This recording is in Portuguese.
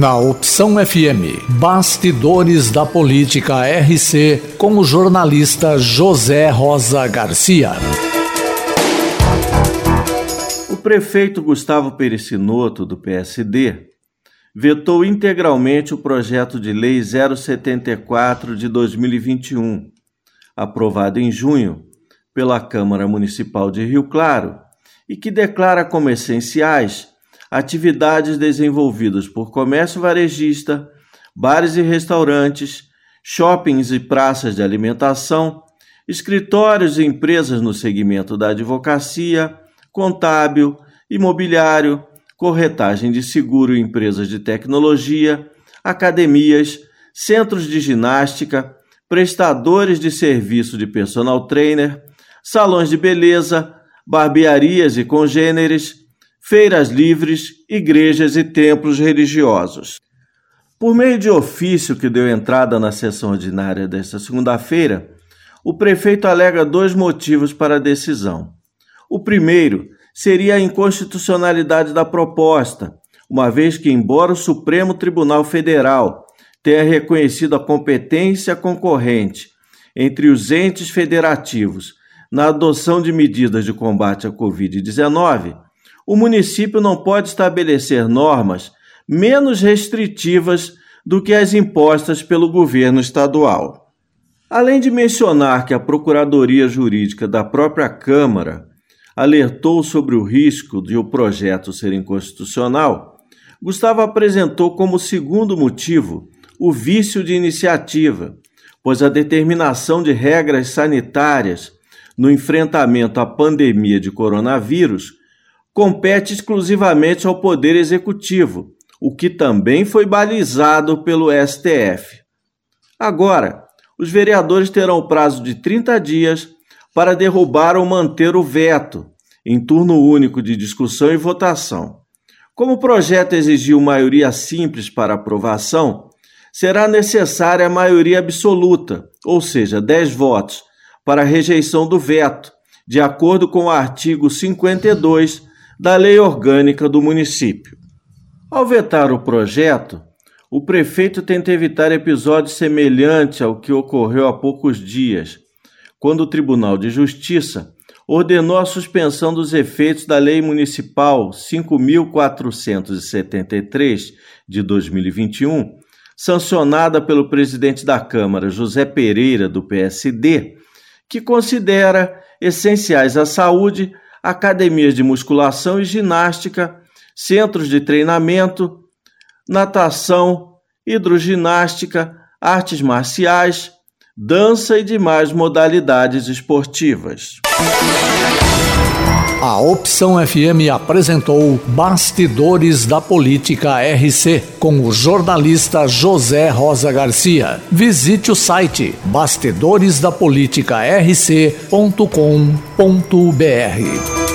Na Opção FM, Bastidores da Política RC, com o jornalista José Rosa Garcia. O prefeito Gustavo Pericinoto, do PSD, vetou integralmente o projeto de lei 074 de 2021, aprovado em junho pela Câmara Municipal de Rio Claro, e que declara como essenciais atividades desenvolvidas por comércio varejista, bares e restaurantes, shoppings e praças de alimentação, escritórios e empresas no segmento da advocacia, contábil, imobiliário, corretagem de seguro e empresas de tecnologia, academias, centros de ginástica, prestadores de serviço de personal trainer, salões de beleza, barbearias e congêneres, feiras livres, igrejas e templos religiosos. Por meio de ofício que deu entrada na sessão ordinária desta segunda-feira, o prefeito alega dois motivos para a decisão. O primeiro seria a inconstitucionalidade da proposta, uma vez que, embora o Supremo Tribunal Federal tenha reconhecido a competência concorrente entre os entes federativos na adoção de medidas de combate à Covid-19, o município não pode estabelecer normas menos restritivas do que as impostas pelo governo estadual. Além de mencionar que a Procuradoria Jurídica da própria Câmara alertou sobre o risco de o projeto ser inconstitucional, Gustavo apresentou como segundo motivo o vício de iniciativa, pois a determinação de regras sanitárias no enfrentamento à pandemia de coronavírus compete exclusivamente ao Poder Executivo, o que também foi balizado pelo STF. Agora, os vereadores terão o prazo de 30 dias para derrubar ou manter o veto, em turno único de discussão e votação. Como o projeto exigiu maioria simples para aprovação, será necessária a maioria absoluta, ou seja, 10 votos, para a rejeição do veto, de acordo com o artigo 52 da Lei Orgânica do município. Ao vetar o projeto, o prefeito tenta evitar episódio semelhante ao que ocorreu há poucos dias, quando o Tribunal de Justiça ordenou a suspensão dos efeitos da Lei Municipal 5.473 de 2021, sancionada pelo presidente da Câmara, José Pereira, do PSD, que considera essenciais à saúde academias de musculação e ginástica, centros de treinamento, natação, hidroginástica, artes marciais, dança e demais modalidades esportivas. A Opção FM apresentou Bastidores da Política RC com o jornalista José Rosa Garcia. Visite o site bastidoresdapoliticarc.com.br.